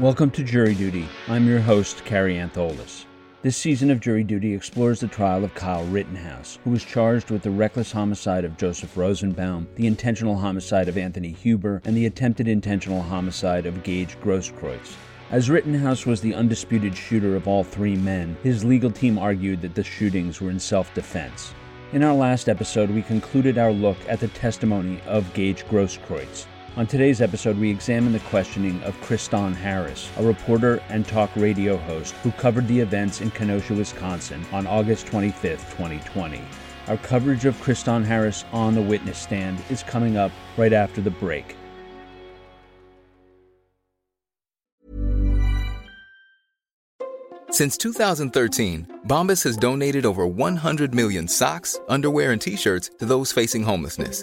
Welcome to Jury Duty. I'm your host, Carrie Antholis. This season of Jury Duty explores the trial of Kyle Rittenhouse, who was charged with the reckless homicide of Joseph Rosenbaum, the intentional homicide of Anthony Huber, and the attempted intentional homicide of Gage Grosskreutz. As Rittenhouse was the undisputed shooter of all three men, his legal team argued that the shootings were in self defense. In our last episode, we concluded our look at the testimony of Gage Grosskreutz, on today's episode, we examine the questioning of Kristan Harris, a reporter and talk radio host who covered the events in Kenosha, Wisconsin on August 25, 2020. Our coverage of Kristan Harris on the witness stand is coming up right after the break. Since 2013, Bombas has donated over 100 million socks, underwear, and t shirts to those facing homelessness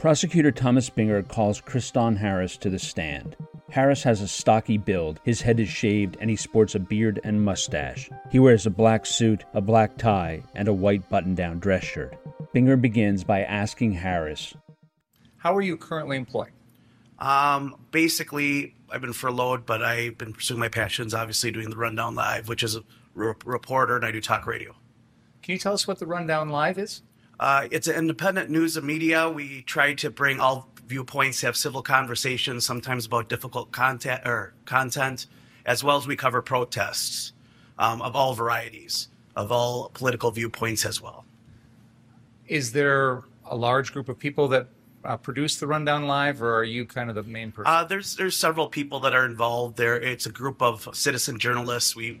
Prosecutor Thomas Binger calls Kristan Harris to the stand. Harris has a stocky build, his head is shaved, and he sports a beard and mustache. He wears a black suit, a black tie, and a white button down dress shirt. Binger begins by asking Harris How are you currently employed? Um, basically, I've been furloughed, but I've been pursuing my passions, obviously doing the Rundown Live, which is a re- reporter, and I do talk radio. Can you tell us what the Rundown Live is? Uh, it's an independent news and media. We try to bring all viewpoints, have civil conversations, sometimes about difficult content or content, as well as we cover protests um, of all varieties, of all political viewpoints as well. Is there a large group of people that uh, produce the Rundown Live, or are you kind of the main person? Uh, there's there's several people that are involved there. It's a group of citizen journalists. We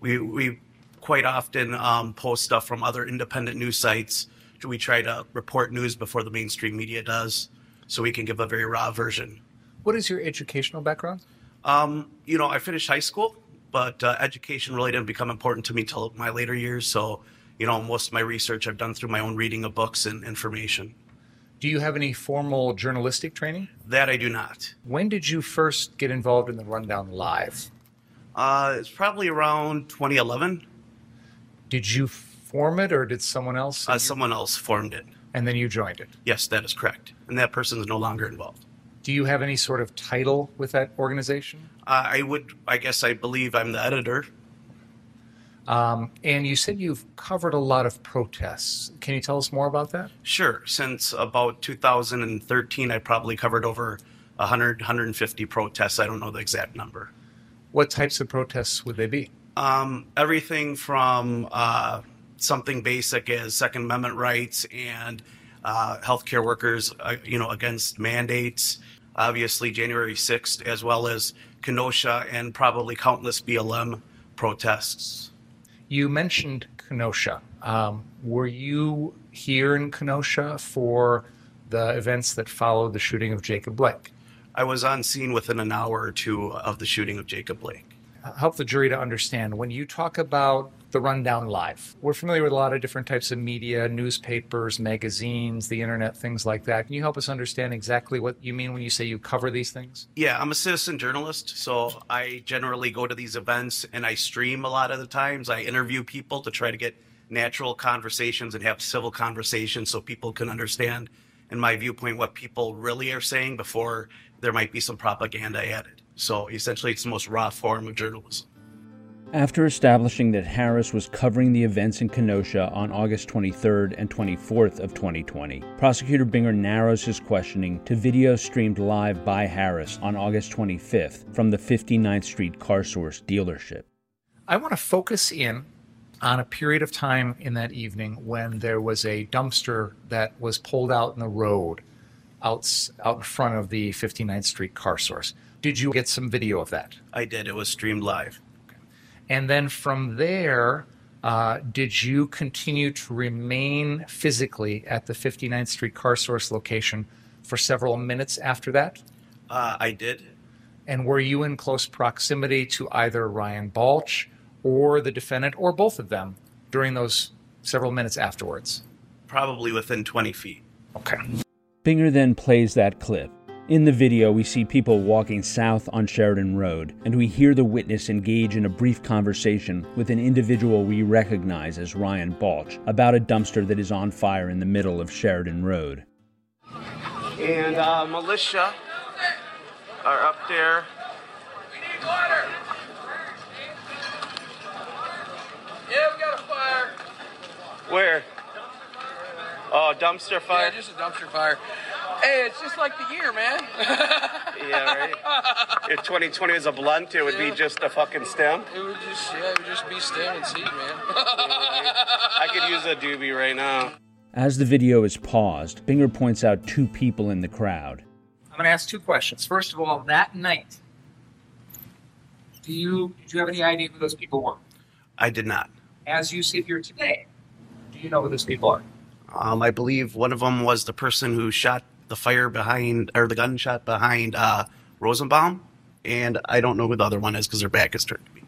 we we quite often um, post stuff from other independent news sites we try to report news before the mainstream media does, so we can give a very raw version. What is your educational background? Um, you know, I finished high school, but uh, education really didn't become important to me till my later years. So, you know, most of my research I've done through my own reading of books and information. Do you have any formal journalistic training? That I do not. When did you first get involved in the Rundown Live? Uh, it's probably around 2011. Did you form it, or did someone else? Uh, someone else formed it. And then you joined it. Yes, that is correct. And that person is no longer involved. Do you have any sort of title with that organization? Uh, I would, I guess, I believe I'm the editor. Um, and you said you've covered a lot of protests. Can you tell us more about that? Sure. Since about 2013, I probably covered over 100, 150 protests. I don't know the exact number. What types of protests would they be? Um, everything from uh, something basic as Second Amendment rights and uh, healthcare workers, uh, you know, against mandates. Obviously, January 6th, as well as Kenosha and probably countless BLM protests. You mentioned Kenosha. Um, were you here in Kenosha for the events that followed the shooting of Jacob Blake? I was on scene within an hour or two of the shooting of Jacob Blake. Help the jury to understand when you talk about the Rundown Live. We're familiar with a lot of different types of media, newspapers, magazines, the internet, things like that. Can you help us understand exactly what you mean when you say you cover these things? Yeah, I'm a citizen journalist, so I generally go to these events and I stream a lot of the times. I interview people to try to get natural conversations and have civil conversations so people can understand, in my viewpoint, what people really are saying before there might be some propaganda added. So essentially, it's the most raw form of journalism. After establishing that Harris was covering the events in Kenosha on August 23rd and 24th of 2020, prosecutor Binger narrows his questioning to video streamed live by Harris on August 25th from the 59th Street Car Source dealership. I want to focus in on a period of time in that evening when there was a dumpster that was pulled out in the road out, out in front of the 59th Street Car Source. Did you get some video of that? I did. It was streamed live. And then from there, uh, did you continue to remain physically at the 59th Street Car Source location for several minutes after that? Uh, I did. And were you in close proximity to either Ryan Balch or the defendant or both of them during those several minutes afterwards? Probably within 20 feet. Okay. Binger then plays that clip. In the video, we see people walking south on Sheridan Road, and we hear the witness engage in a brief conversation with an individual we recognize as Ryan Balch about a dumpster that is on fire in the middle of Sheridan Road. And uh, militia are up there. We need water! Yeah, we got a fire. Where? Oh, dumpster Yeah, fire. just a dumpster fire. Hey, it's just like the year, man. Yeah, right. if 2020 was a blunt, it would be just a fucking stem. it would just, yeah, it would just be stem and seed, man. I could use a doobie right now. As the video is paused, Binger points out two people in the crowd. I'm going to ask two questions. First of all, that night, do you did you have any idea who those people were? I did not. As you sit here today, do you know who those people are? Um, I believe one of them was the person who shot the fire behind, or the gunshot behind uh, Rosenbaum, and I don't know who the other one is because their back is turned to me.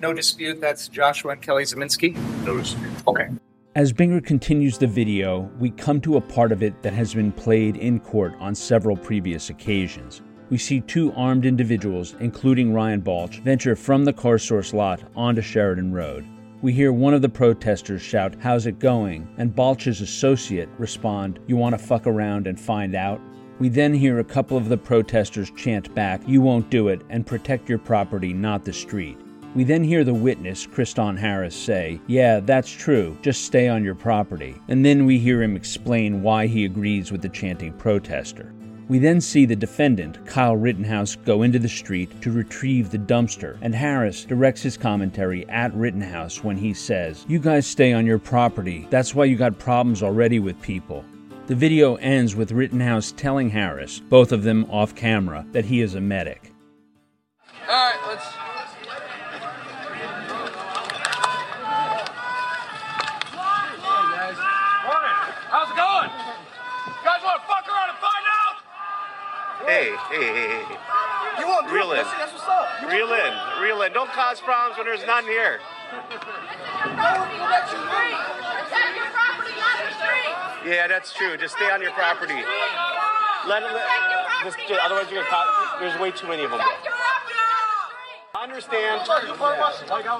No dispute. That's Joshua and Kelly Ziminski. No dispute. Okay. As Binger continues the video, we come to a part of it that has been played in court on several previous occasions. We see two armed individuals, including Ryan Balch, venture from the car source lot onto Sheridan Road. We hear one of the protesters shout, How's it going? and Balch's associate respond, You want to fuck around and find out? We then hear a couple of the protesters chant back, You won't do it, and protect your property, not the street. We then hear the witness, Kristan Harris, say, Yeah, that's true, just stay on your property. And then we hear him explain why he agrees with the chanting protester. We then see the defendant, Kyle Rittenhouse, go into the street to retrieve the dumpster, and Harris directs his commentary at Rittenhouse when he says, You guys stay on your property, that's why you got problems already with people. The video ends with Rittenhouse telling Harris, both of them off camera, that he is a medic. All right, let's. Morning. How's it going? You guys want to fuck around and find out? Hey, hey, hey, hey. You won't Reel in. That's what's up. You Reel in, reel in. Don't cause problems when there's none here. Protect your property, not the street. Yeah, that's true. Just stay on your property. Let. Let, just, otherwise, you're gonna. Cause, there's way too many of them. Bro. Protect your property, not Understand?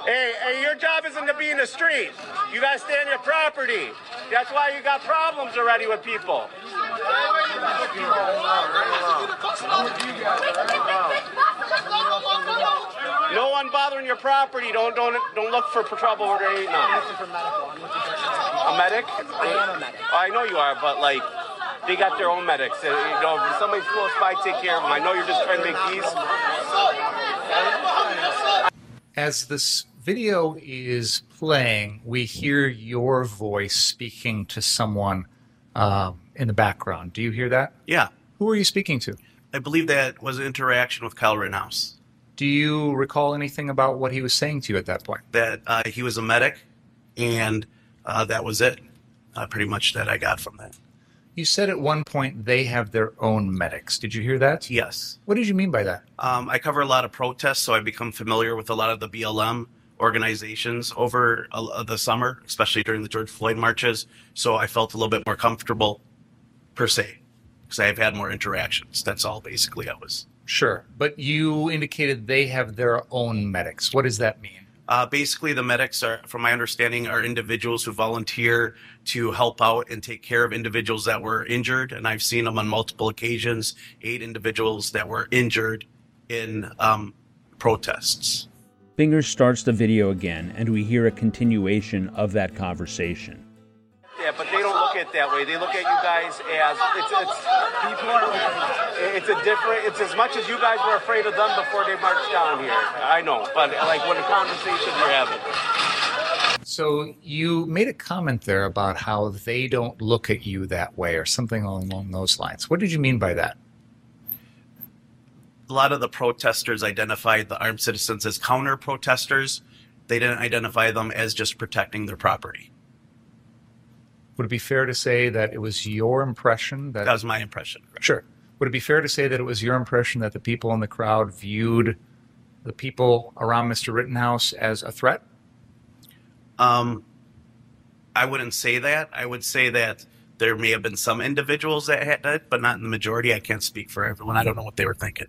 Hey, hey, your job isn't to be in the street. You gotta stay on your property. That's why you got problems already with people. No one bothering your property. Don't don't don't look for trouble where there ain't none. A medic? I am a medic. I know you are, but like. They got their own medics. Uh, You know, if somebody's close by, take care of them. I know you're just trying to make peace. As this video is playing, we hear your voice speaking to someone um, in the background. Do you hear that? Yeah, Who are you speaking to? I believe that was an interaction with Kyle Rittenhouse. Do you recall anything about what he was saying to you at that point? That uh, he was a medic, and uh, that was it. Uh, pretty much that I got from that. You said at one point they have their own medics. Did you hear that? Yes. What did you mean by that? Um, I cover a lot of protests, so I've become familiar with a lot of the BLM organizations over uh, the summer, especially during the George Floyd marches. So I felt a little bit more comfortable, per se, because I've had more interactions. That's all basically I was. Sure. But you indicated they have their own medics. What does that mean? Uh, basically, the medics are, from my understanding, are individuals who volunteer to help out and take care of individuals that were injured. And I've seen them on multiple occasions, eight individuals that were injured in um, protests. Binger starts the video again, and we hear a continuation of that conversation. Yeah, but they don't look at it that way. They look at you guys as it's it's people are it's a different. It's as much as you guys were afraid of them before they marched down here. I know, but like what a conversation you're having. So you made a comment there about how they don't look at you that way or something along those lines. What did you mean by that? A lot of the protesters identified the armed citizens as counter protesters. They didn't identify them as just protecting their property. Would it be fair to say that it was your impression that That was my impression. Sure. Would it be fair to say that it was your impression that the people in the crowd viewed the people around Mr. Rittenhouse as a threat? Um, I wouldn't say that. I would say that there may have been some individuals that had it, but not in the majority. I can't speak for everyone. I don't know what they were thinking.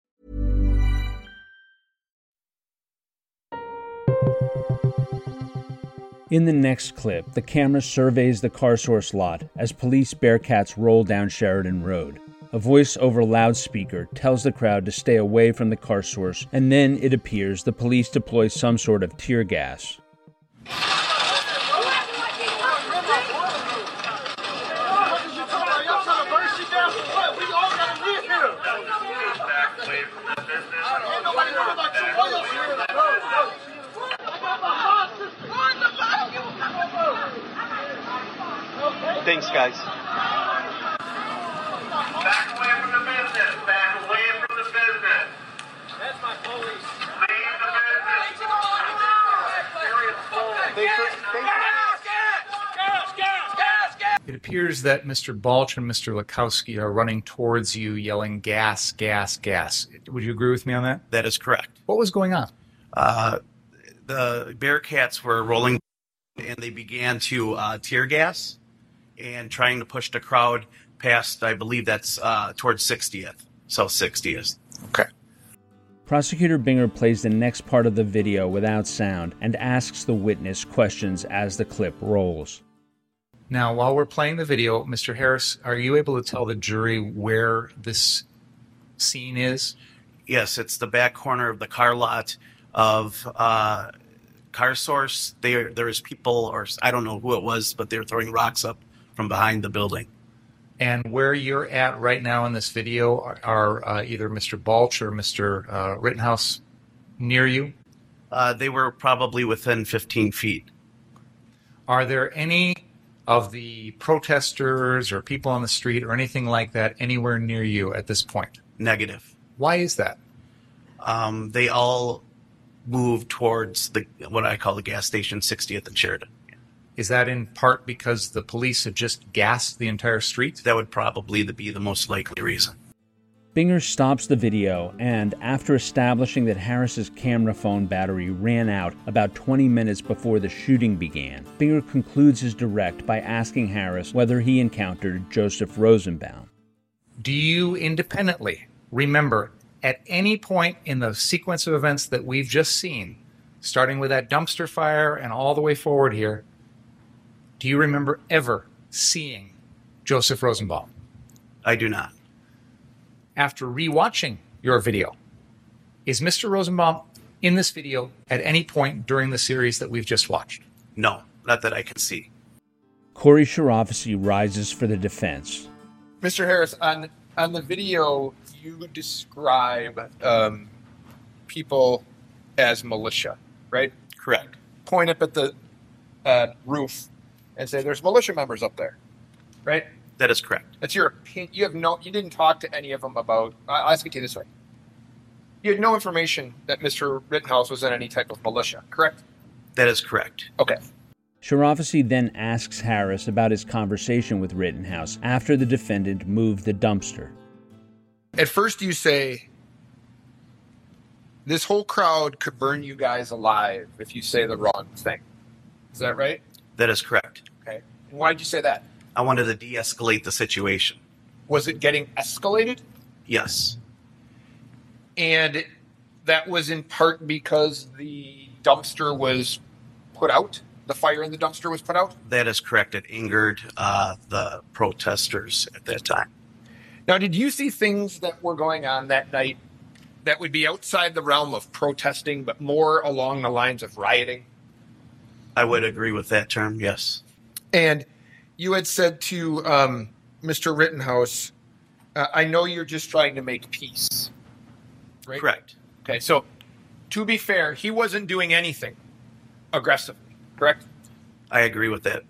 In the next clip, the camera surveys the car source lot as police Bearcats roll down Sheridan Road. A voice over loudspeaker tells the crowd to stay away from the car source, and then it appears the police deploy some sort of tear gas. Thanks, guys. Back away from the business. Back away from the business. That's my police. Leave the business. Gas, gas, gas, gas. It appears that Mr. Balch and Mr. Lackowski are running towards you yelling gas, gas, gas. Would you agree with me on that? That is correct. What was going on? Uh, the Bearcats were rolling and they began to uh, tear gas and trying to push the crowd past, I believe that's uh, towards 60th, South 60th. Okay. Prosecutor Binger plays the next part of the video without sound and asks the witness questions as the clip rolls. Now, while we're playing the video, Mr. Harris, are you able to tell the jury where this scene is? Yes, it's the back corner of the car lot of uh, Car Source. There, there is people, or I don't know who it was, but they're throwing rocks up from behind the building. And where you're at right now in this video are, are uh, either Mr. Balch or Mr. Uh, Rittenhouse near you. Uh, they were probably within 15 feet. Are there any of the protesters or people on the street or anything like that anywhere near you at this point? Negative. Why is that? Um, they all moved towards the what I call the gas station, 60th and Sheridan. Is that in part because the police had just gassed the entire street? That would probably be the most likely reason. Binger stops the video and, after establishing that Harris's camera phone battery ran out about 20 minutes before the shooting began, Binger concludes his direct by asking Harris whether he encountered Joseph Rosenbaum. Do you independently remember at any point in the sequence of events that we've just seen, starting with that dumpster fire and all the way forward here, do you remember ever seeing Joseph Rosenbaum? I do not. After rewatching your video, is Mr. Rosenbaum in this video at any point during the series that we've just watched? No, not that I can see. Corey Chirafisi rises for the defense. Mr. Harris, on on the video, you describe um, people as militia, right? Correct. Point up at the uh, roof and say, "There's militia members up there," right? That is correct. That's your opinion. You have no. You didn't talk to any of them about. I- I'll ask it to you this way. You had no information that Mr. Rittenhouse was in any type of militia, correct? That is correct. Okay. Chirafisi then asks Harris about his conversation with Rittenhouse after the defendant moved the dumpster. At first, you say, "This whole crowd could burn you guys alive if you say the wrong thing." Is that right? That is correct. Okay. And why did you say that? I wanted to de escalate the situation. Was it getting escalated? Yes. And that was in part because the dumpster was put out. The fire in the dumpster was put out. That is correct. It angered uh, the protesters at that time. Now, did you see things that were going on that night that would be outside the realm of protesting, but more along the lines of rioting? I would agree with that term, yes. And you had said to um, Mr. Rittenhouse, uh, I know you're just trying to make peace. Right? Correct. Okay, so to be fair, he wasn't doing anything aggressively, correct? I agree with that.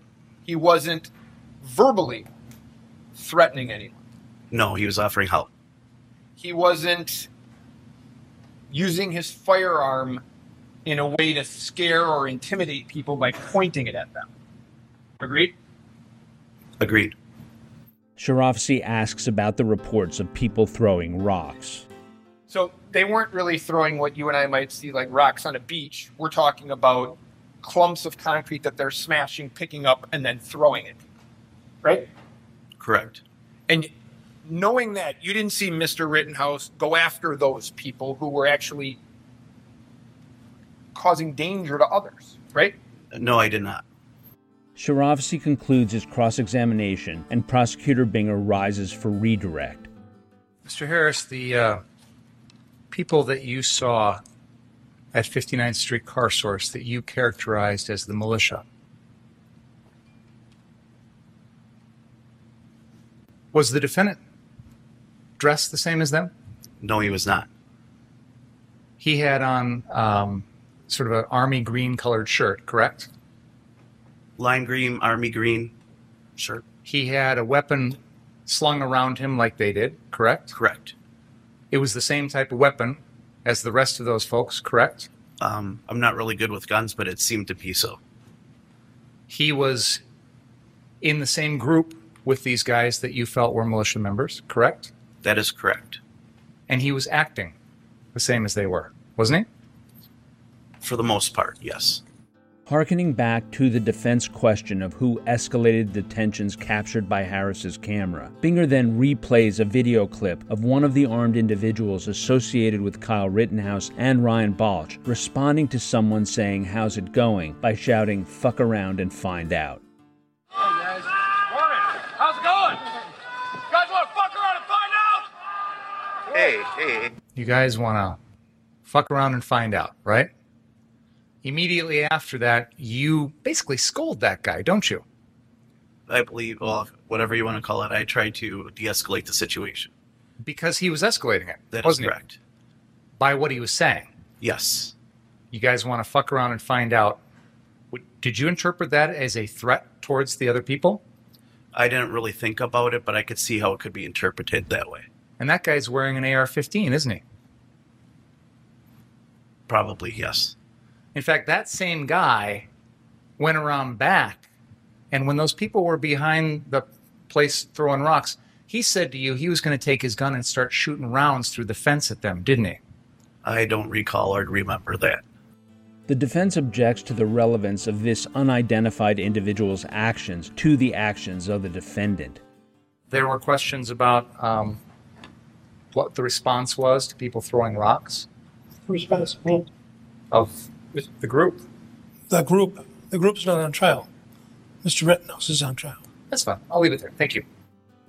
He wasn't verbally threatening anyone. No, he was offering help. He wasn't using his firearm in a way to scare or intimidate people by pointing it at them. Agreed? Agreed. Chirafisi asks about the reports of people throwing rocks. So they weren't really throwing what you and I might see like rocks on a beach. We're talking about clumps of concrete that they're smashing, picking up, and then throwing it. Right? Correct. And knowing that, you didn't see Mr. Rittenhouse go after those people who were actually causing danger to others, right? No, I did not. Chirafisi concludes his cross examination, and prosecutor Binger rises for redirect. Mr. Harris, the uh, people that you saw at 59th Street Car Source that you characterized as the militia, was the defendant dressed the same as them? No, he was not. He had on um, sort of an army green colored shirt, correct? Lime green, army green shirt. He had a weapon slung around him like they did, correct? Correct. It was the same type of weapon as the rest of those folks, correct? Um, I'm not really good with guns, but it seemed to be so. He was in the same group with these guys that you felt were militia members, correct? That is correct. And he was acting the same as they were, wasn't he? For the most part, yes. Harkening back to the defense question of who escalated the tensions captured by Harris's camera, Binger then replays a video clip of one of the armed individuals associated with Kyle Rittenhouse and Ryan Balch responding to someone saying, How's it going? by shouting, Fuck around and find out. Hey guys. Morning. How's it going? You guys want to fuck around and find out? Hey, hey. You guys want to fuck around and find out, right? Immediately after that, you basically scold that guy, don't you? I believe, well, whatever you want to call it, I tried to de escalate the situation. Because he was escalating it. That is wasn't he? correct. By what he was saying. Yes. You guys want to fuck around and find out. Did you interpret that as a threat towards the other people? I didn't really think about it, but I could see how it could be interpreted that way. And that guy's wearing an AR 15, isn't he? Probably, yes. In fact, that same guy went around back, and when those people were behind the place throwing rocks, he said to you he was going to take his gun and start shooting rounds through the fence at them, didn't he? I don't recall or remember that. The defense objects to the relevance of this unidentified individual's actions to the actions of the defendant. There were questions about um, what the response was to people throwing rocks response. Well, of the group. the group, the group's not on trial. Mr. Rittenhouse is on trial. That's fine. I'll leave it there. Thank you.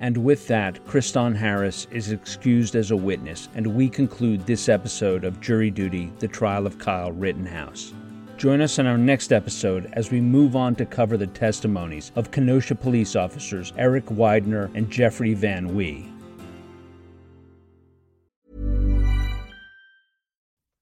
And with that, Kristan Harris is excused as a witness, and we conclude this episode of Jury Duty The Trial of Kyle Rittenhouse. Join us in our next episode as we move on to cover the testimonies of Kenosha police officers Eric Widener and Jeffrey Van Wee.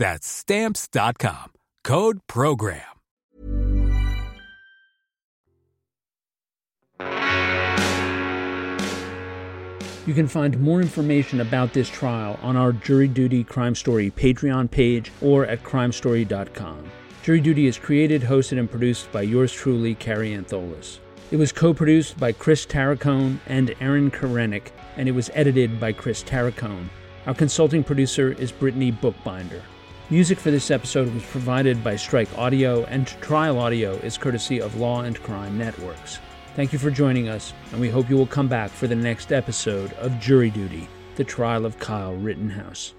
That's Stamps.com. Code PROGRAM. You can find more information about this trial on our Jury Duty Crime Story Patreon page or at crimestory.com. Jury Duty is created, hosted, and produced by yours truly, Carrie Antholis. It was co produced by Chris Tarracone and Aaron Karenik, and it was edited by Chris Tarracone. Our consulting producer is Brittany Bookbinder. Music for this episode was provided by Strike Audio, and Trial Audio is courtesy of Law and Crime Networks. Thank you for joining us, and we hope you will come back for the next episode of Jury Duty The Trial of Kyle Rittenhouse.